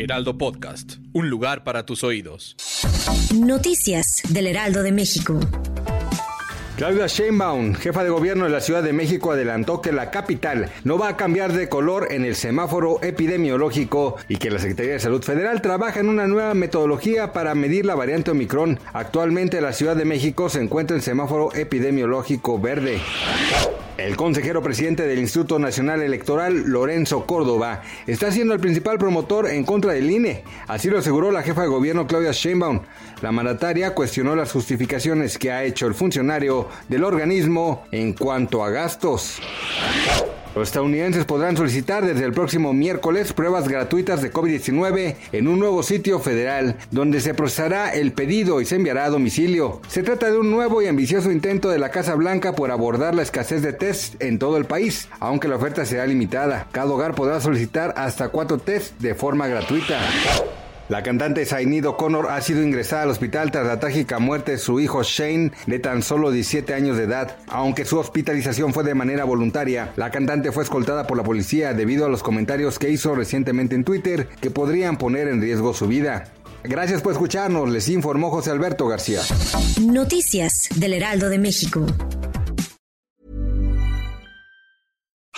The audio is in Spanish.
Heraldo Podcast, un lugar para tus oídos. Noticias del Heraldo de México. Claudia Sheinbaum, jefa de gobierno de la Ciudad de México, adelantó que la capital no va a cambiar de color en el semáforo epidemiológico y que la Secretaría de Salud Federal trabaja en una nueva metodología para medir la variante Omicron. Actualmente la Ciudad de México se encuentra en semáforo epidemiológico verde. El consejero presidente del Instituto Nacional Electoral, Lorenzo Córdoba, está siendo el principal promotor en contra del INE. Así lo aseguró la jefa de gobierno Claudia Sheinbaum. La mandataria cuestionó las justificaciones que ha hecho el funcionario del organismo en cuanto a gastos. Los estadounidenses podrán solicitar desde el próximo miércoles pruebas gratuitas de COVID-19 en un nuevo sitio federal donde se procesará el pedido y se enviará a domicilio. Se trata de un nuevo y ambicioso intento de la Casa Blanca por abordar la escasez de test en todo el país, aunque la oferta será limitada. Cada hogar podrá solicitar hasta cuatro test de forma gratuita. La cantante Zainid O'Connor ha sido ingresada al hospital tras la trágica muerte de su hijo Shane de tan solo 17 años de edad. Aunque su hospitalización fue de manera voluntaria, la cantante fue escoltada por la policía debido a los comentarios que hizo recientemente en Twitter que podrían poner en riesgo su vida. Gracias por escucharnos, les informó José Alberto García. Noticias del Heraldo de México.